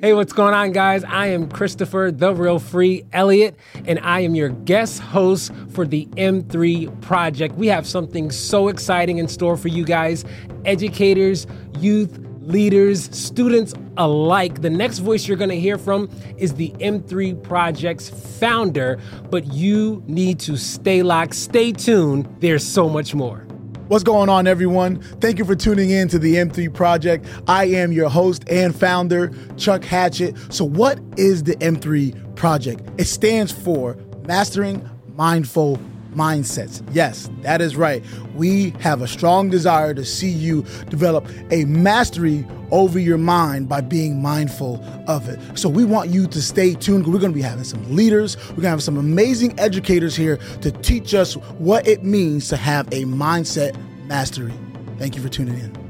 Hey, what's going on, guys? I am Christopher, the real Frii Elliott, and I am your guest host for the M3 Project. We have something so exciting in store for you guys, educators, youth, leaders, students alike. The next voice you're going to hear from is the M3 Project's founder, but you need to stay locked, stay tuned. There's so much more. What's going on, everyone? Thank you for tuning in to the M3 Project. I am your host and founder, Chuck Hatchett. So, what is the M3 Project? It stands for Mastering Mindful Mindsets. Yes, that is right. We have a strong desire to see you develop a mastery over your mind by being mindful of it. So we want you to stay tuned. We're going to be having some leaders. We're going to have some amazing educators here to teach us what it means to have a mindset mastery. Thank you for tuning in.